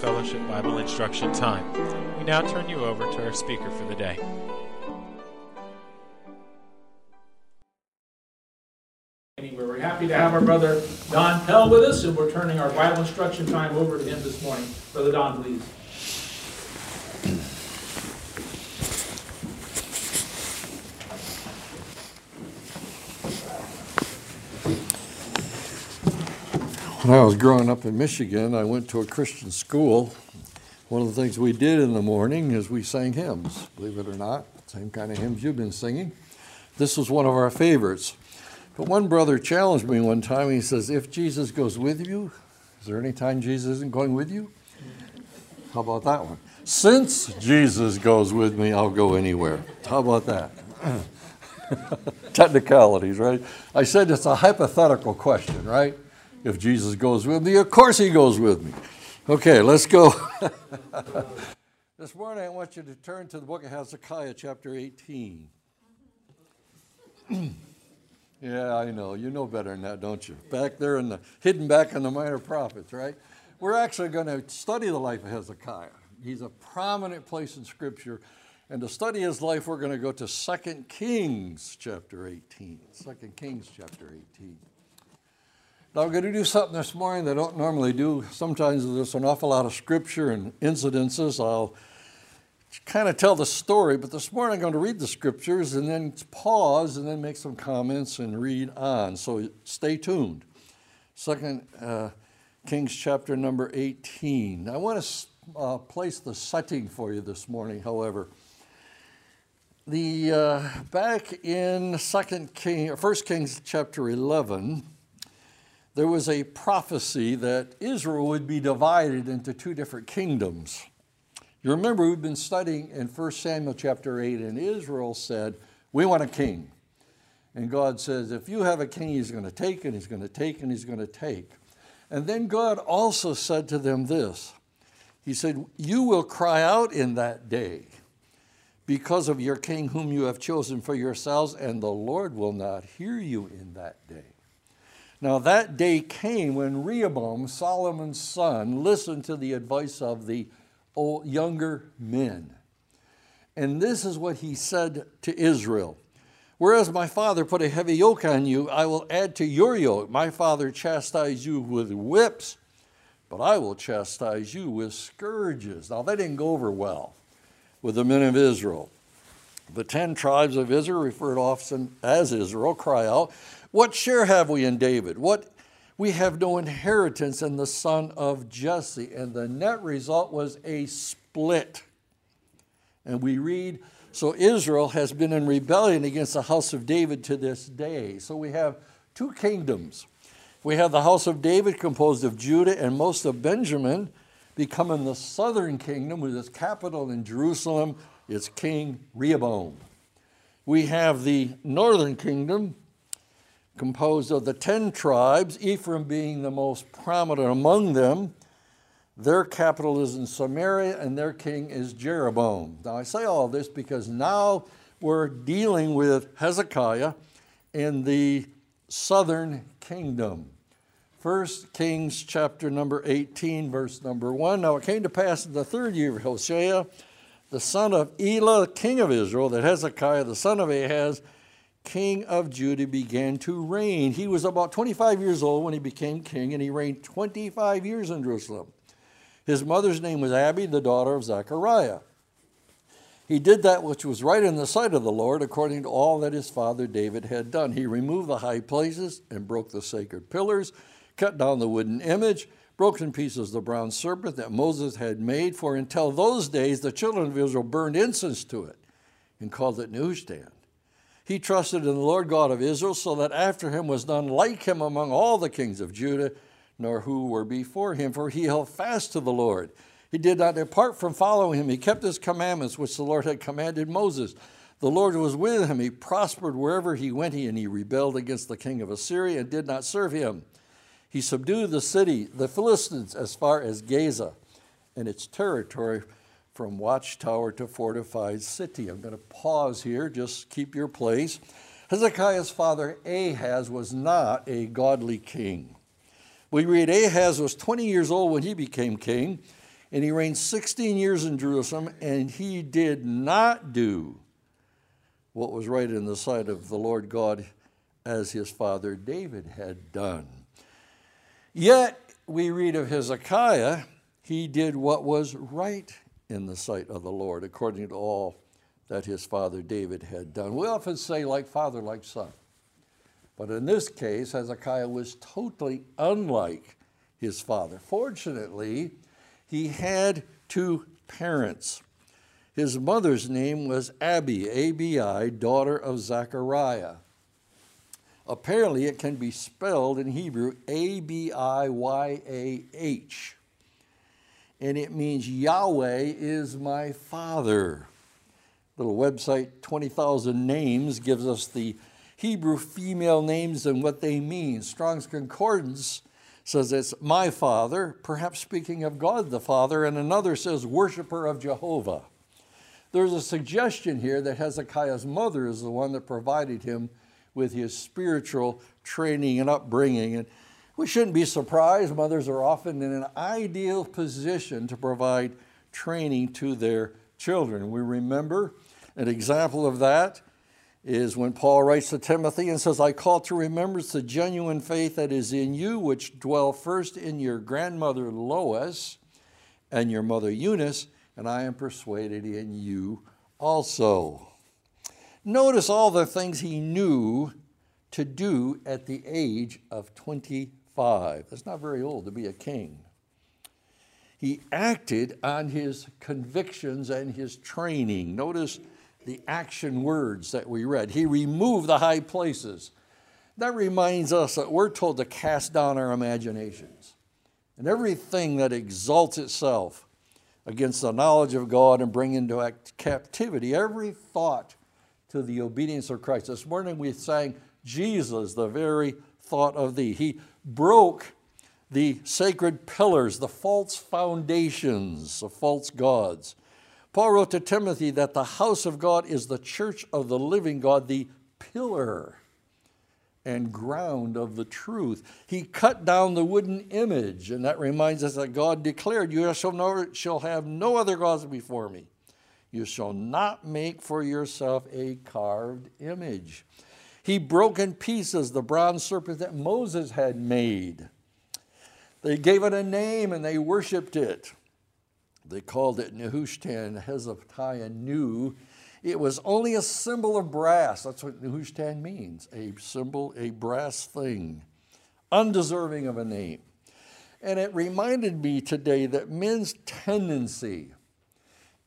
Fellowship Bible Instruction Time. We now turn you over to our speaker for the day. We're happy to have our brother Don Pell with us, and we're turning our Bible instruction time over to him this morning. Brother Don, please. When I was growing up in Michigan, I went to a Christian school. One of the things we did in the morning is we sang hymns, believe it or not, same kind of hymns you've been singing. This was one of our favorites. But one brother challenged me one time. He says, If Jesus goes with you, is there any time Jesus isn't going with you? How about that one? Since Jesus goes with me, I'll go anywhere. How about that? Technicalities, right? I said it's a hypothetical question, right? If Jesus goes with me, of course he goes with me. Okay, let's go. this morning I want you to turn to the book of Hezekiah, chapter 18. yeah, I know. You know better than that, don't you? Back there in the hidden back in the minor prophets, right? We're actually going to study the life of Hezekiah. He's a prominent place in Scripture. And to study his life, we're going to go to 2 Kings chapter 18. 2 Kings chapter 18. I'm going to do something this morning that I don't normally do. Sometimes there's an awful lot of scripture and incidences. I'll kind of tell the story, but this morning I'm going to read the scriptures and then pause and then make some comments and read on. So stay tuned. Second uh, Kings chapter number 18. I want to uh, place the setting for you this morning, however. The uh, back in Second King, First Kings chapter 11 there was a prophecy that Israel would be divided into two different kingdoms. You remember we've been studying in 1 Samuel chapter 8, and Israel said, We want a king. And God says, If you have a king, he's going to take, and he's going to take, and he's going to take. And then God also said to them this He said, You will cry out in that day because of your king whom you have chosen for yourselves, and the Lord will not hear you in that day. Now, that day came when Rehoboam, Solomon's son, listened to the advice of the old, younger men. And this is what he said to Israel Whereas my father put a heavy yoke on you, I will add to your yoke. My father chastised you with whips, but I will chastise you with scourges. Now, that didn't go over well with the men of Israel. The ten tribes of Israel, referred often as Israel, cry out, what share have we in David? What we have no inheritance in the son of Jesse. And the net result was a split. And we read, so Israel has been in rebellion against the house of David to this day. So we have two kingdoms. We have the house of David composed of Judah and most of Benjamin, becoming the southern kingdom with its capital in Jerusalem, its king Rehoboam. We have the northern kingdom composed of the ten tribes, Ephraim being the most prominent among them. Their capital is in Samaria, and their king is Jeroboam. Now, I say all this because now we're dealing with Hezekiah in the southern kingdom. First Kings chapter number 18, verse number 1. Now it came to pass in the third year of Hoshea, the son of Elah, king of Israel, that Hezekiah, the son of Ahaz, king of Judah, began to reign. He was about 25 years old when he became king, and he reigned 25 years in Jerusalem. His mother's name was Abi, the daughter of Zechariah. He did that which was right in the sight of the Lord, according to all that his father David had done. He removed the high places and broke the sacred pillars, cut down the wooden image, broke in pieces the bronze serpent that Moses had made, for until those days the children of Israel burned incense to it and called it Nehushtan. He trusted in the Lord God of Israel, so that after him was none like him among all the kings of Judah, nor who were before him, for he held fast to the Lord. He did not depart from following him. He kept his commandments, which the Lord had commanded Moses. The Lord was with him. He prospered wherever he went, and he rebelled against the king of Assyria and did not serve him. He subdued the city, the Philistines, as far as Gaza and its territory from watchtower to fortified city. I'm going to pause here, just keep your place. Hezekiah's father Ahaz was not a godly king, We read Ahaz was 20 years old when he became king, and he reigned 16 years in Jerusalem, and he did not do what was right in the sight of the Lord God as his father David had done. Yet we read of Hezekiah, he did what was right in the sight of the Lord, according to all that his father David had done. We often say, like father, like son. But in this case, Hezekiah was totally unlike his father. Fortunately, he had two parents. His mother's name was Abi, A B I, daughter of Zechariah. Apparently, it can be spelled in Hebrew A B I Y A H. And it means Yahweh is my father. Little website, 20,000 Names, gives us the Hebrew female names and what they mean. Strong's Concordance says it's my father, perhaps speaking of God the Father, and another says worshiper of Jehovah. There's a suggestion here that Hezekiah's mother is the one that provided him with his spiritual training and upbringing. And we shouldn't be surprised. Mothers are often in an ideal position to provide training to their children. We remember an example of that is when Paul writes to Timothy and says, I call to remembrance the genuine faith that is in you, which dwell first in your grandmother Lois and your mother Eunice, and I am persuaded in you also. Notice all the things he knew to do at the age of 25. That's not very old to be a king. He acted on his convictions and his training. Notice the action words that we read. He removed the high places. That reminds us that we're told to cast down our imaginations and everything that exalts itself against the knowledge of God and bring into captivity every thought to the obedience of Christ. This morning we sang, Jesus, the very thought of thee. He broke the sacred pillars, the false foundations of false gods. Paul wrote to Timothy that the house of God is the church of the living God, the pillar and ground of the truth. He cut down the wooden image, and that reminds us that God declared, You shall, have no other gods before me. You shall not make for yourself a carved image. He broke in pieces the bronze serpent that Moses had made. They gave it a name and they worshiped it. They called it Nehushtan. Hezekiah knew it was only a symbol of brass. That's what Nehushtan means a symbol, a brass thing, undeserving of a name. And it reminded me today that men's tendency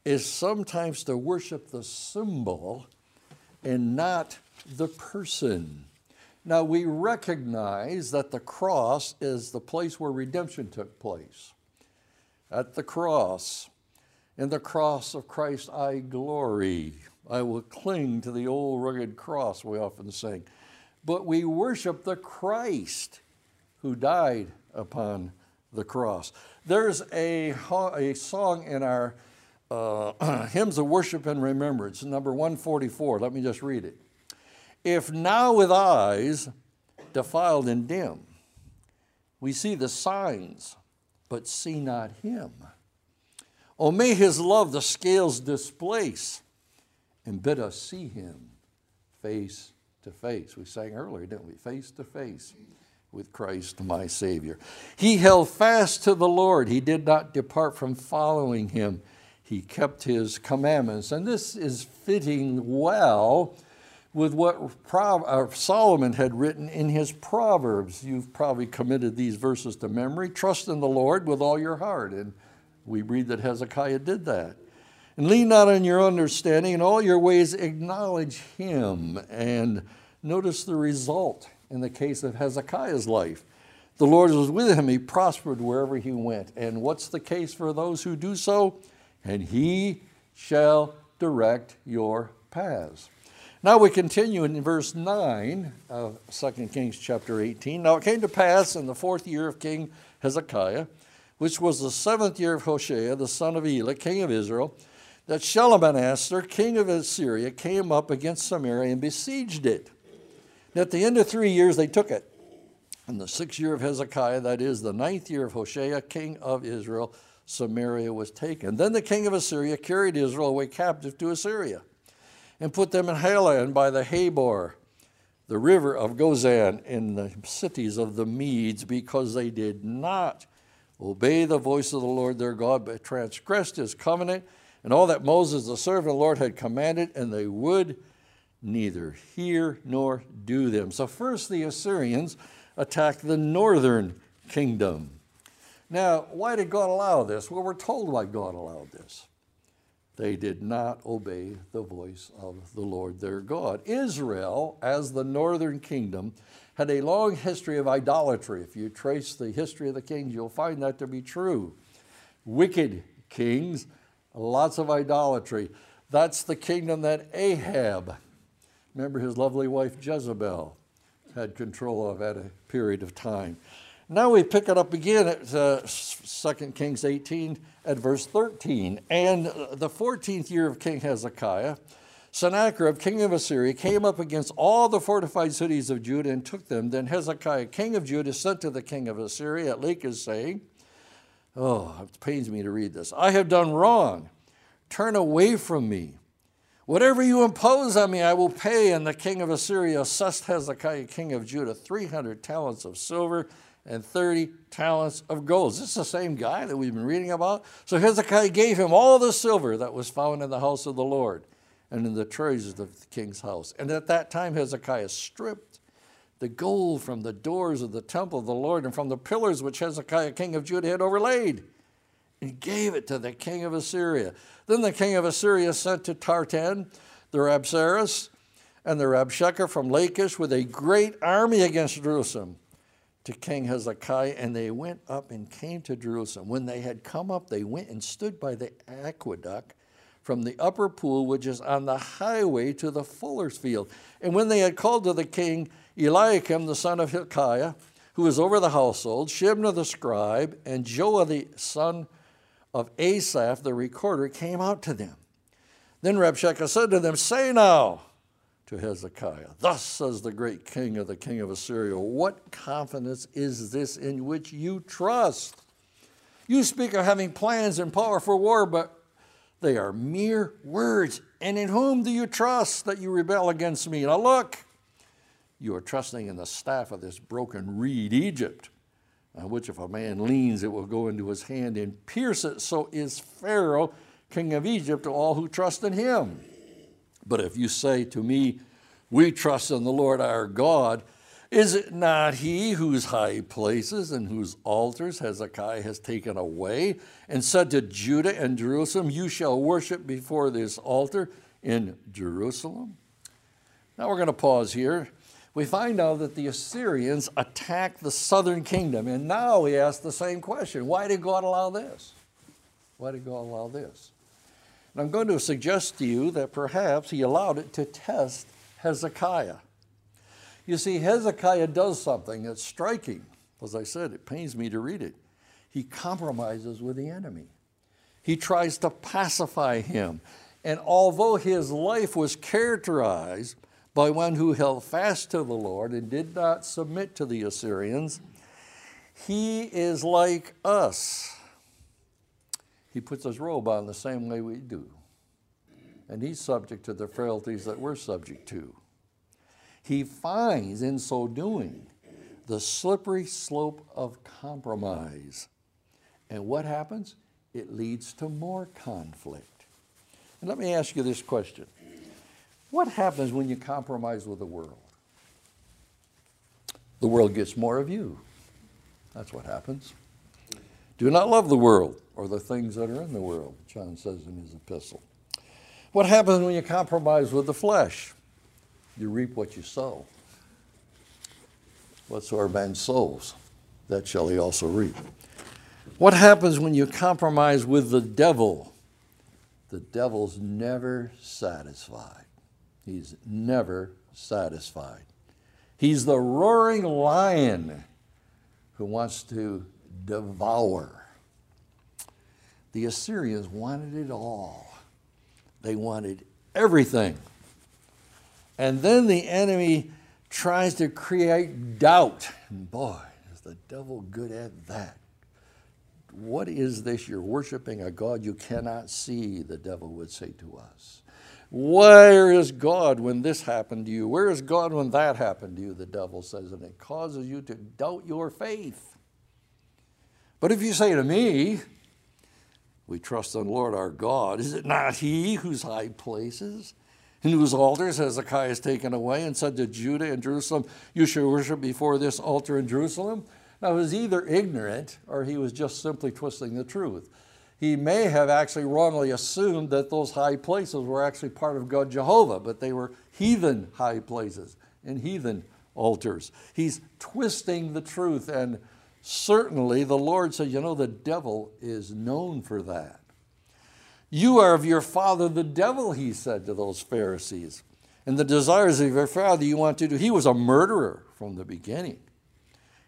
is sometimes to worship the symbol and not the person. Now, we recognize that the cross is the place where redemption took place at the cross. In the cross of Christ I glory. I will cling to the old rugged cross, we often sing. But we worship the Christ who died upon the cross. There's a, a song in our uh, hymns of worship and remembrance, number 144. Let me just read it. If now with eyes defiled and dim, we see the signs but see not him. Oh, may his love the scales displace and bid us see him face to face. We sang earlier, didn't we? Face to face with Christ my Savior. He held fast to the Lord. He did not depart from following him. He kept his commandments. And this is fitting well with what uh, Solomon had written in his Proverbs. You've probably committed these verses to memory. Trust in the Lord with all your heart. And we read that Hezekiah did that. And lean not on your understanding, in all your ways acknowledge him. And notice the result in the case of Hezekiah's life. The Lord was with him, he prospered wherever he went. And what's the case for those who do so? And he shall direct your paths. Now we continue in verse 9 of 2 Kings chapter 18. Now it came to pass in the fourth year of King Hezekiah, which was the seventh year of Hoshea, the son of Elah, king of Israel, that Shalmaneser, king of Assyria, came up against Samaria and besieged it. And at the end of three years, they took it. In the sixth year of Hezekiah, that is the ninth year of Hoshea, king of Israel, Samaria was taken. Then the king of Assyria carried Israel away captive to Assyria and put them in Halah by the Habor, the river of Gozan, in the cities of the Medes, because they did not obey the voice of the Lord their God, but transgressed his covenant and all that Moses, the servant of the Lord, had commanded, and they would neither hear nor do them. So, first, the Assyrians attacked the northern kingdom. Now, why did God allow this? Well, we're told why God allowed this. They did not obey the voice of the Lord their God. Israel, as the northern kingdom, had a long history of idolatry. If you trace the history of the kings, you'll find that to be true. Wicked kings, lots of idolatry. That's the kingdom that Ahab, remember his lovely wife Jezebel, had control of at a period of time. Now we pick it up again at uh, 2 Kings 18 at verse 13. And the 14th year of King Hezekiah, Sennacherib, king of Assyria, came up against all the fortified cities of Judah and took them. Then Hezekiah, king of Judah, sent to the king of Assyria at Lachish, saying, Oh, it pains me to read this. I have done wrong. Turn away from me. Whatever you impose on me, I will pay. And the king of Assyria assessed Hezekiah, king of Judah, 300 talents of silver and 30 talents of gold. This is this the same guy that we've been reading about? So Hezekiah gave him all the silver that was found in the house of the Lord and in the treasures of the king's house. And at that time, Hezekiah stripped the gold from the doors of the temple of the Lord and from the pillars which Hezekiah, king of Judah, had overlaid and gave it to the king of Assyria. Then the king of Assyria sent to Tartan the Rabsaris and the Rabshakeh from Lachish with a great army against Jerusalem to King Hezekiah, and they went up and came to Jerusalem. When they had come up, they went and stood by the aqueduct from the upper pool, which is on the highway to the fuller's field. And when they had called to the king Eliakim, the son of Hilkiah, who was over the household, Shebna the scribe, and Joah the son of Asaph the recorder came out to them. Then Rabshakeh said to them, Say now, to Hezekiah. Thus says the great king of the king of Assyria, What confidence is this in which you trust? You speak of having plans and power for war, but they are mere words. And in whom do you trust that you rebel against me? Now look, you are trusting in the staff of this broken reed, Egypt, on which if a man leans, it will go into his hand and pierce it. So is Pharaoh, king of Egypt, to all who trust in him. But if you say to me, We trust in the Lord our God, is it not he whose high places and whose altars Hezekiah has taken away and said to Judah and Jerusalem, You shall worship before this altar in Jerusalem? Now we're going to pause here. We find out that the Assyrians attacked the southern kingdom, and now we ask the same question Why did God allow this? Why did God allow this? And I'm going to suggest to you that perhaps he allowed it to test Hezekiah. You see, Hezekiah does something that's striking. As I said, it pains me to read it. He compromises with the enemy, he tries to pacify him. And although his life was characterized by one who held fast to the Lord and did not submit to the Assyrians, he is like us. He puts his robe on the same way we do. And he's subject to the frailties that we're subject to. He finds in so doing the slippery slope of compromise. And what happens? It leads to more conflict. And let me ask you this question What happens when you compromise with the world? The world gets more of you. That's what happens. Do not love the world or the things that are in the world, John says in his epistle. What happens when you compromise with the flesh? You reap what you sow. Whatsoever man sows, that shall he also reap. What happens when you compromise with the devil? The devil's never satisfied. He's never satisfied. He's the roaring lion who wants to devour. The Assyrians wanted it all, they wanted everything. And then the enemy tries to create doubt. And boy, is the devil good at that. What is this? You're worshiping a God you cannot see, the devil would say to us. Where is God when this happened to you? Where is God when that happened to you? The devil says, and it causes you to doubt your faith. But if you say to me, we trust in Lord our God, is it not He whose high places and whose altars Hezekiah has taken away and said to Judah and Jerusalem, You shall worship before this altar in Jerusalem? Now, he was either ignorant or he was just simply twisting the truth he may have actually wrongly assumed that those high places were actually part of God Jehovah, but they were heathen high places and heathen altars. He's twisting the truth, and certainly the Lord said, You know, the devil is known for that. You are of your father the devil, he said to those Pharisees. And the desires of your father you want to do. He was a murderer from the beginning.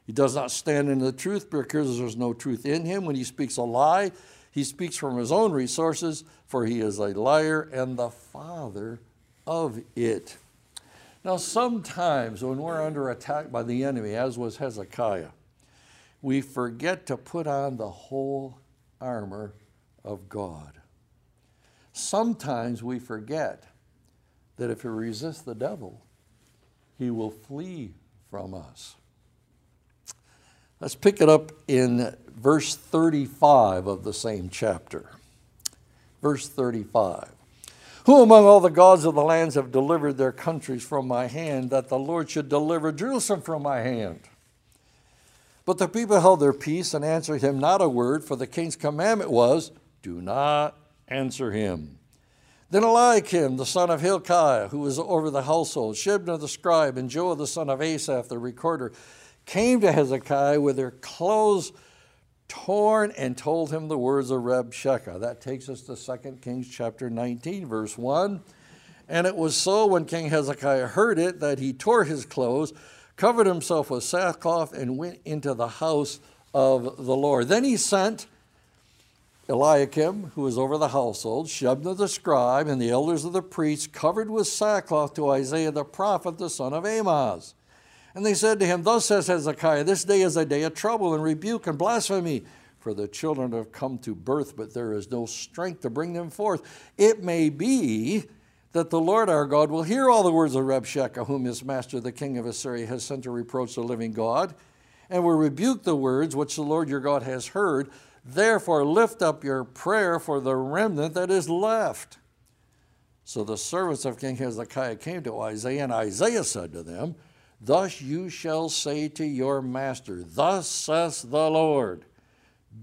He does not stand in the truth because there's no truth in him. When he speaks a lie, he speaks from his own resources, for he is a liar and the father of it. Now, sometimes when we're under attack by the enemy, as was Hezekiah, we forget to put on the whole armor of God. Sometimes we forget that if we resist the devil, he will flee from us. Let's pick it up in verse 35 of the same chapter. Verse 35. Who among all the gods of the lands have delivered their countries from my hand, that the Lord should deliver Jerusalem from my hand? But the people held their peace and answered him not a word, for the king's commandment was, Do not answer him. Then Eliakim, the son of Hilkiah, who was over the household, Shebna the scribe, and Joah the son of Asaph, the recorder, came to Hezekiah with their clothes torn and told him the words of Rabshakeh. That takes us to 2 Kings chapter 19, verse 1. And it was so when King Hezekiah heard it that he tore his clothes, covered himself with sackcloth, and went into the house of the Lord. Then he sent Eliakim, who was over the household, Shebna the scribe, and the elders of the priests, covered with sackcloth to Isaiah the prophet, the son of Amoz. And they said to him, Thus says Hezekiah, This day is a day of trouble and rebuke and blasphemy. For the children have come to birth, but there is no strength to bring them forth. It may be that the Lord our God will hear all the words of Rabshakeh, whom his master, the king of Assyria, has sent to reproach the living God, and will rebuke the words which the Lord your God has heard. Therefore, lift up your prayer for the remnant that is left. So the servants of King Hezekiah came to Isaiah, and Isaiah said to them, Thus you shall say to your master, Thus says the Lord,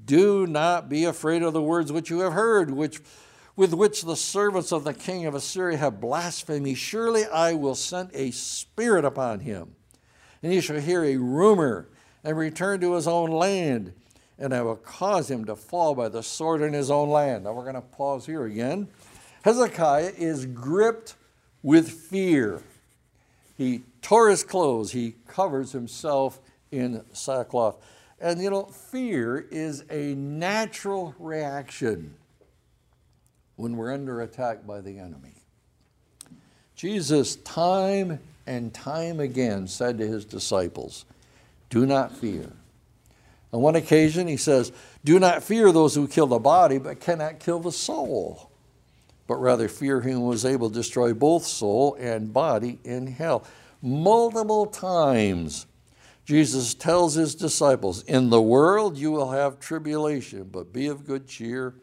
Do not be afraid of the words which you have heard, which, with which the servants of the king of Assyria have blasphemed me. Surely I will send a spirit upon him, and he shall hear a rumor and return to his own land, and I will cause him to fall by the sword in his own land. Now we're going to pause here again. Hezekiah is gripped with fear. He tore his clothes, he covers himself in sackcloth. And you know, fear is a natural reaction when we're under attack by the enemy. Jesus, time and time again, said to his disciples, Do not fear. On one occasion, he says, Do not fear those who kill the body, but cannot kill the soul but rather fear him who is able to destroy both soul and body in hell. Multiple times, Jesus tells his disciples, In the world you will have tribulation, but be of good cheer.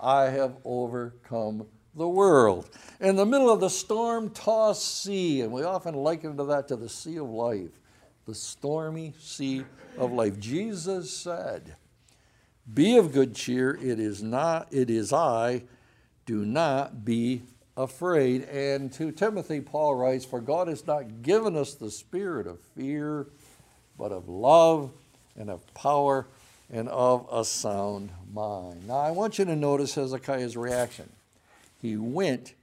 I have overcome the world. In the middle of the storm tossed sea, and we often liken to that to the sea of life, the stormy sea of life. Jesus said, Be of good cheer, it is not, it is I do not be afraid. And to Timothy, Paul writes, For God has not given us the spirit of fear, but of love and of power and of a sound mind. Now, I want you to notice Hezekiah's reaction. He went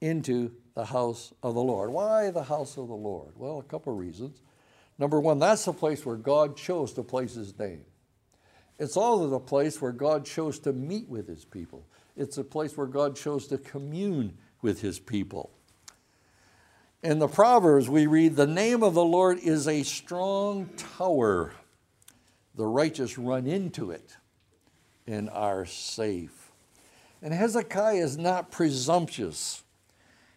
into the house of the Lord. Why the house of the Lord? Well, a couple of reasons. Number one, that's the place where God chose to place his name. It's also the place where God chose to meet with his people. It's a place where God chose to commune with his people. In the Proverbs, we read, The name of the Lord is a strong tower. The righteous run into it and are safe. And Hezekiah is not presumptuous.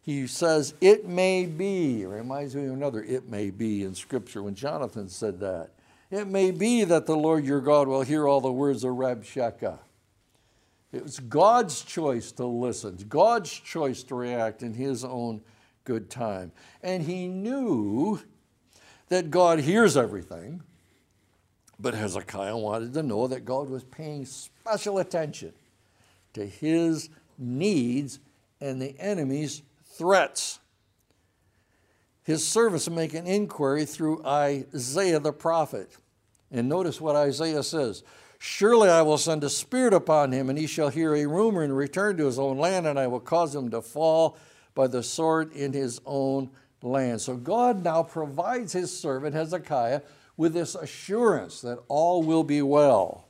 He says, It may be. It reminds me of another it may be in Scripture when Jonathan said that. It may be that the Lord your God will hear all the words of Rabshakeh. It was God's choice to listen, God's choice to react in his own good time. And he knew that God hears everything, but Hezekiah wanted to know that God was paying special attention to his needs and the enemy's threats. His servants make an inquiry through Isaiah the prophet. And notice what Isaiah says Surely I will send a spirit upon him, and he shall hear a rumor and return to his own land, and I will cause him to fall by the sword in his own land. So God now provides his servant Hezekiah with this assurance that all will be well.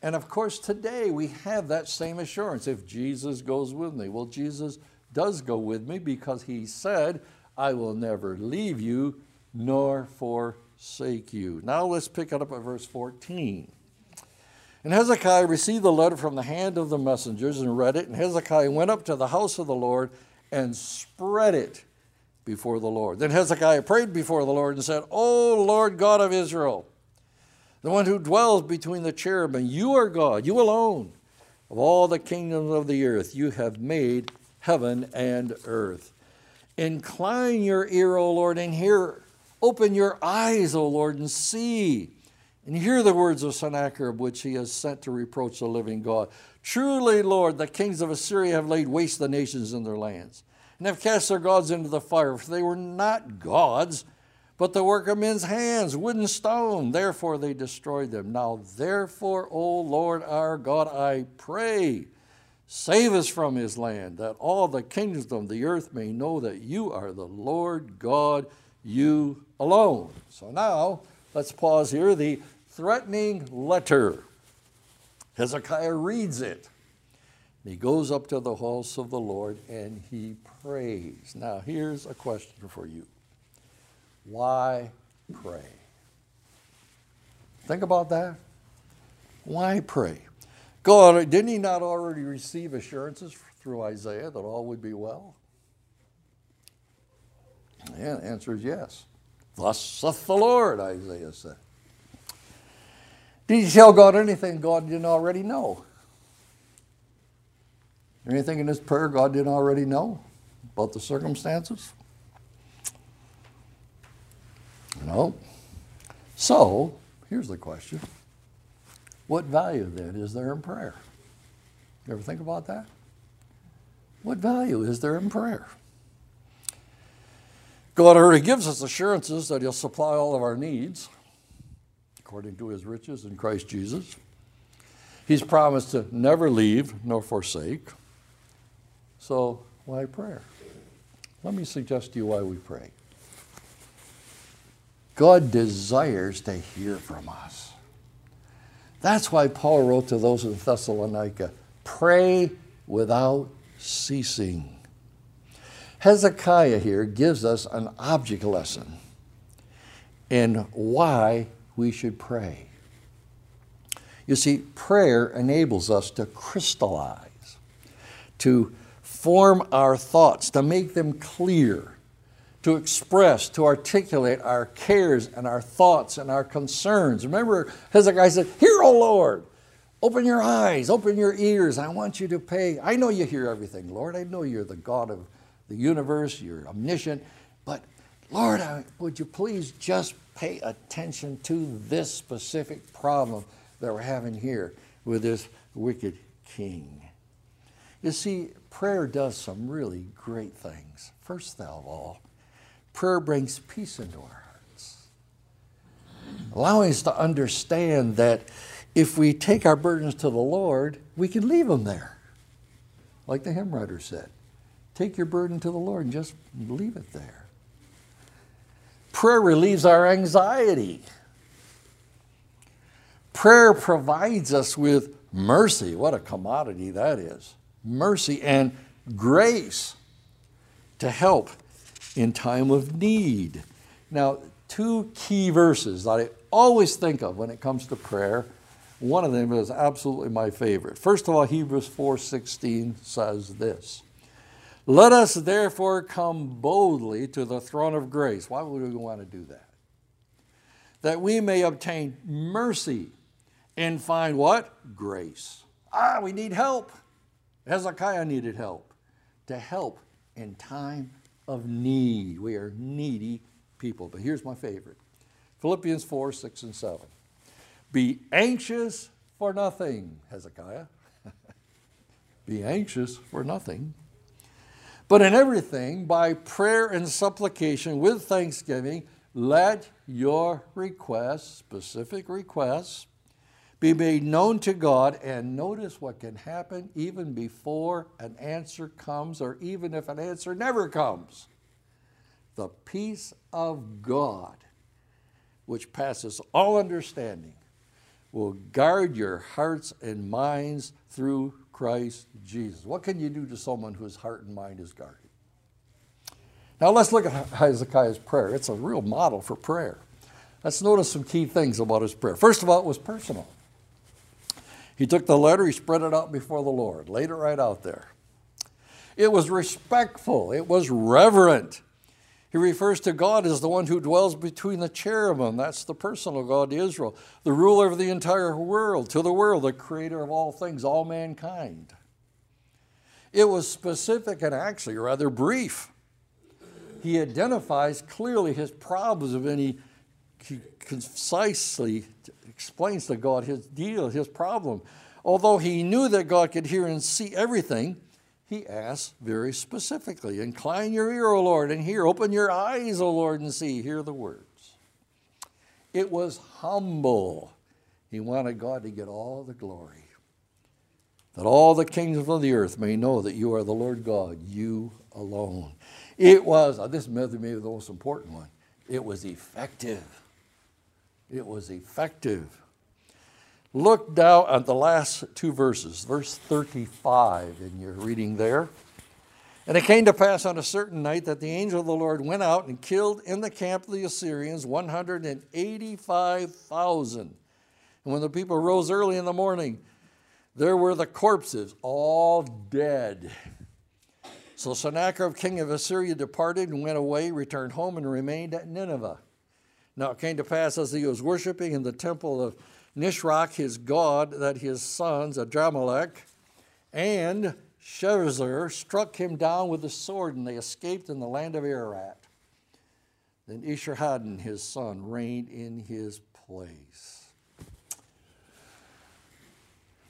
And of course, today we have that same assurance. If Jesus goes with me, well, Jesus does go with me because he said, I will never leave you nor forsake you. Now let's pick it up at verse 14. And Hezekiah received the letter from the hand of the messengers and read it. And Hezekiah went up to the house of the Lord and spread it before the Lord. Then Hezekiah prayed before the Lord and said, O Lord God of Israel, the one who dwells between the cherubim, you are God, you alone. Of all the kingdoms of the earth, you have made heaven and earth. Incline your ear, O Lord, and hear. Open your eyes, O Lord, and see and hear the words of Sennacherib, which he has sent to reproach the living God. Truly, Lord, the kings of Assyria have laid waste the nations in their lands, and have cast their gods into the fire, for they were not gods, but the work of men's hands, wood and stone. Therefore they destroyed them. Now, therefore, O Lord our God, I pray, save us from his land, that all the kingdoms of the earth may know that you are the Lord God, you alone. So now, let's pause here. The threatening letter. Hezekiah reads it. He goes up to the house of the Lord and he prays. Now, here's a question for you Why pray? Think about that. Why pray? God, didn't he not already receive assurances through Isaiah that all would be well? Yeah, the answer is yes. Thus saith the Lord, Isaiah said. Did he tell God anything God didn't already know? Anything in this prayer God didn't already know about the circumstances? No. So, here's the question What value then is there in prayer? You ever think about that? What value is there in prayer? God already gives us assurances that He'll supply all of our needs according to his riches in Christ Jesus. He's promised to never leave nor forsake. So, why prayer? Let me suggest to you why we pray. God desires to hear from us. That's why Paul wrote to those in Thessalonica pray without ceasing. Hezekiah here gives us an object lesson in why we should pray. You see, prayer enables us to crystallize, to form our thoughts, to make them clear, to express, to articulate our cares and our thoughts and our concerns. Remember, Hezekiah said, Hear, O Lord, open your eyes, open your ears. I want you to pay. I know you hear everything, Lord. I know you're the God of the universe, you're omniscient, but Lord, would you please just pay attention to this specific problem that we're having here with this wicked king? You see, prayer does some really great things. First of all, prayer brings peace into our hearts, allowing us to understand that if we take our burdens to the Lord, we can leave them there. Like the hymn writer said, take your burden to the Lord and just leave it there. Prayer relieves our anxiety. Prayer provides us with mercy. What a commodity that is. Mercy and grace to help in time of need. Now, two key verses that I always think of when it comes to prayer. One of them is absolutely my favorite. First of all, Hebrews 4:16 says this. Let us therefore come boldly to the throne of grace. Why would we want to do that? That we may obtain mercy and find what? Grace. Ah, we need help. Hezekiah needed help. To help in time of need. We are needy people. But here's my favorite Philippians 4 6 and 7. Be anxious for nothing, Hezekiah. Be anxious for nothing. But in everything, by prayer and supplication with thanksgiving, let your requests, specific requests, be made known to God. And notice what can happen even before an answer comes, or even if an answer never comes. The peace of God, which passes all understanding, will guard your hearts and minds through Christ Jesus. What can you do to someone whose heart and mind is guarded? Now let's look at Hezekiah's prayer. It's a real model for prayer. Let's notice some key things about his prayer. First of all, it was personal. He took the letter, he spread it out before the Lord, laid it right out there. It was respectful, it was reverent. He refers to God as the one who dwells between the cherubim. That's the personal God, Israel, the ruler of the entire world, to the world, the creator of all things, all mankind. It was specific and actually rather brief. He identifies clearly his problems of any concisely explains to God his deal, his problem. Although he knew that God could hear and see everything, he asks very specifically Incline your ear, O Lord, and hear. Open your eyes, O Lord, and see. Hear the words. It was humble. He wanted God to get all the glory. That all the kingdoms of the earth may know that you are the Lord God, you alone. It was, uh, this may be the most important one, it was effective. It was effective. Look now at the last two verses, verse 35 in your reading there. And it came to pass on a certain night that the angel of the Lord went out and killed in the camp of the Assyrians 185,000. And when the people rose early in the morning, there were the corpses, all dead. So Sennacherib, king of Assyria, departed and went away, returned home, and remained at Nineveh. Now it came to pass as he was worshiping in the temple of Nisroch his god, that his sons, Adrammelech and Sharezer, struck him down with a sword, and they escaped in the land of Ararat. Then Esarhaddon, his son, reigned in his place.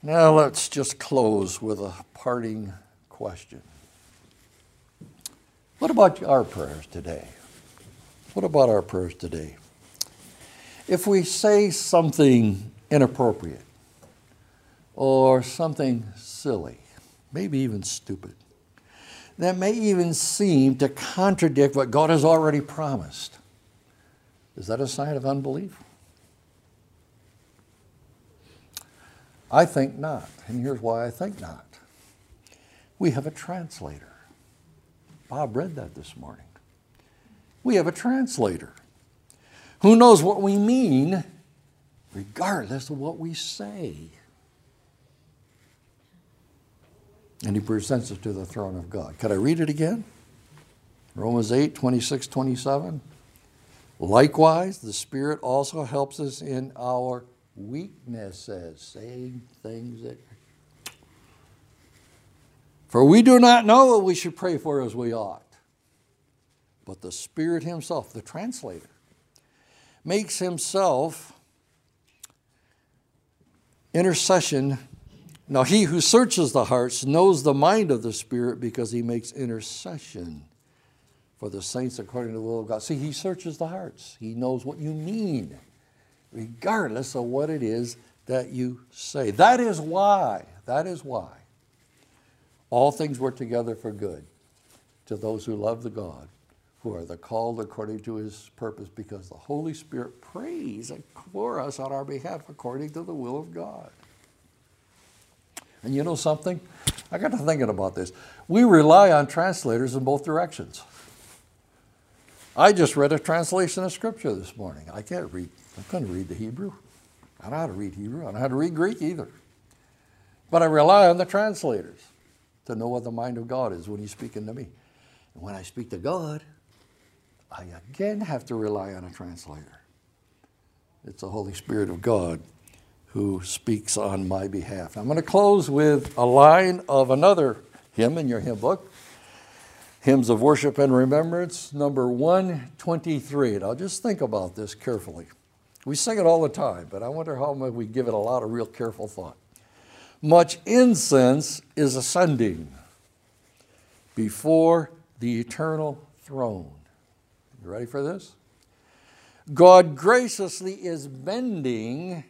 Now let's just close with a parting question. What about our prayers today? What about our prayers today? If we say something inappropriate or something silly, maybe even stupid, that may even seem to contradict what God has already promised. Is that a sign of unbelief? I think not, and here's why I think not. We have a translator. Bob read that this morning. We have a translator who knows what we mean regardless of what we say. And he presents it to the throne of God. Could I read it again? Romans 8, 26, 27. Likewise, the Spirit also helps us in our weaknesses, saying things that. For we do not know what we should pray for as we ought. But the Spirit Himself, the translator, makes Himself intercession. Now, he who searches the hearts knows the mind of the Spirit because he makes intercession for the saints according to the will of God. See, he searches the hearts, he knows what you mean, regardless of what it is that you say. That is why, that is why all things work together for good to those who love the God who are the called according to his purpose because the Holy Spirit prays for us on our behalf according to the will of God. And you know something? I got to thinking about this. We rely on translators in both directions. I just read a translation of Scripture this morning. I can't read, I couldn't read the Hebrew. I don't know how to read Hebrew. I don't know how to read Greek either. But I rely on the translators to know what the mind of God is when He's speaking to me. And when I speak to God, I again have to rely on a translator. It's the Holy Spirit of God who speaks on my behalf. I'm going to close with a line of another hymn in your hymn book Hymns of Worship and Remembrance, number 123. Now just think about this carefully. We sing it all the time, but I wonder how much we give it a lot of real careful thought. Much incense is ascending before the eternal throne. You ready for this? God graciously is bending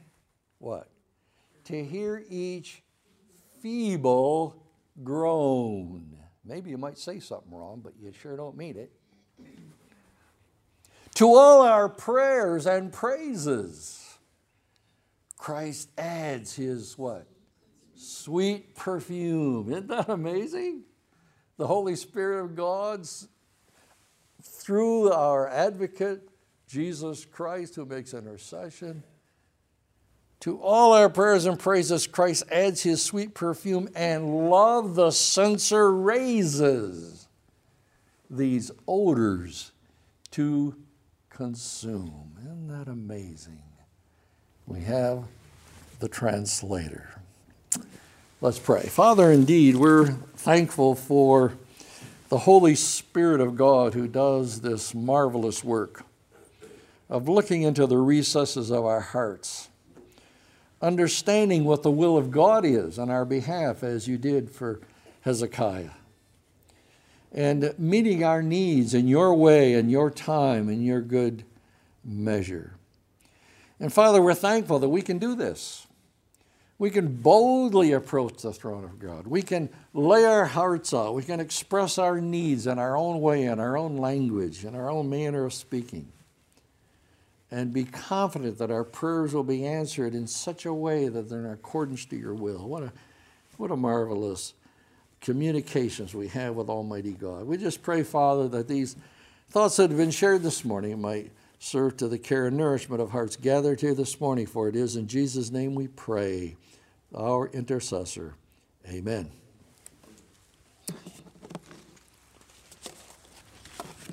what? To hear each feeble groan. Maybe you might say something wrong, but you sure don't mean it. To all our prayers and praises, Christ adds his what? Sweet perfume. Isn't that amazing? The Holy Spirit of God's through our advocate, Jesus Christ, who makes intercession. To all our prayers and praises, Christ adds his sweet perfume, and love the censer raises these odors to consume. Isn't that amazing? We have the translator. Let's pray. Father, indeed, we're thankful for the Holy Spirit of God who does this marvelous work of looking into the recesses of our hearts, understanding what the will of God is on our behalf, as you did for Hezekiah, and meeting our needs in your way, in your time, in your good measure. And Father, we're thankful that we can do this. We can boldly approach the throne of God. We can lay our hearts out. We can express our needs in our own way, in our own language, in our own manner of speaking. And be confident that our prayers will be answered in such a way that they're in accordance to your will. What a, what a marvelous communications we have with Almighty God. We just pray, Father, that these thoughts that have been shared this morning might serve to the care and nourishment of hearts gathered here this morning, for it is in Jesus' name we pray, our intercessor. Amen.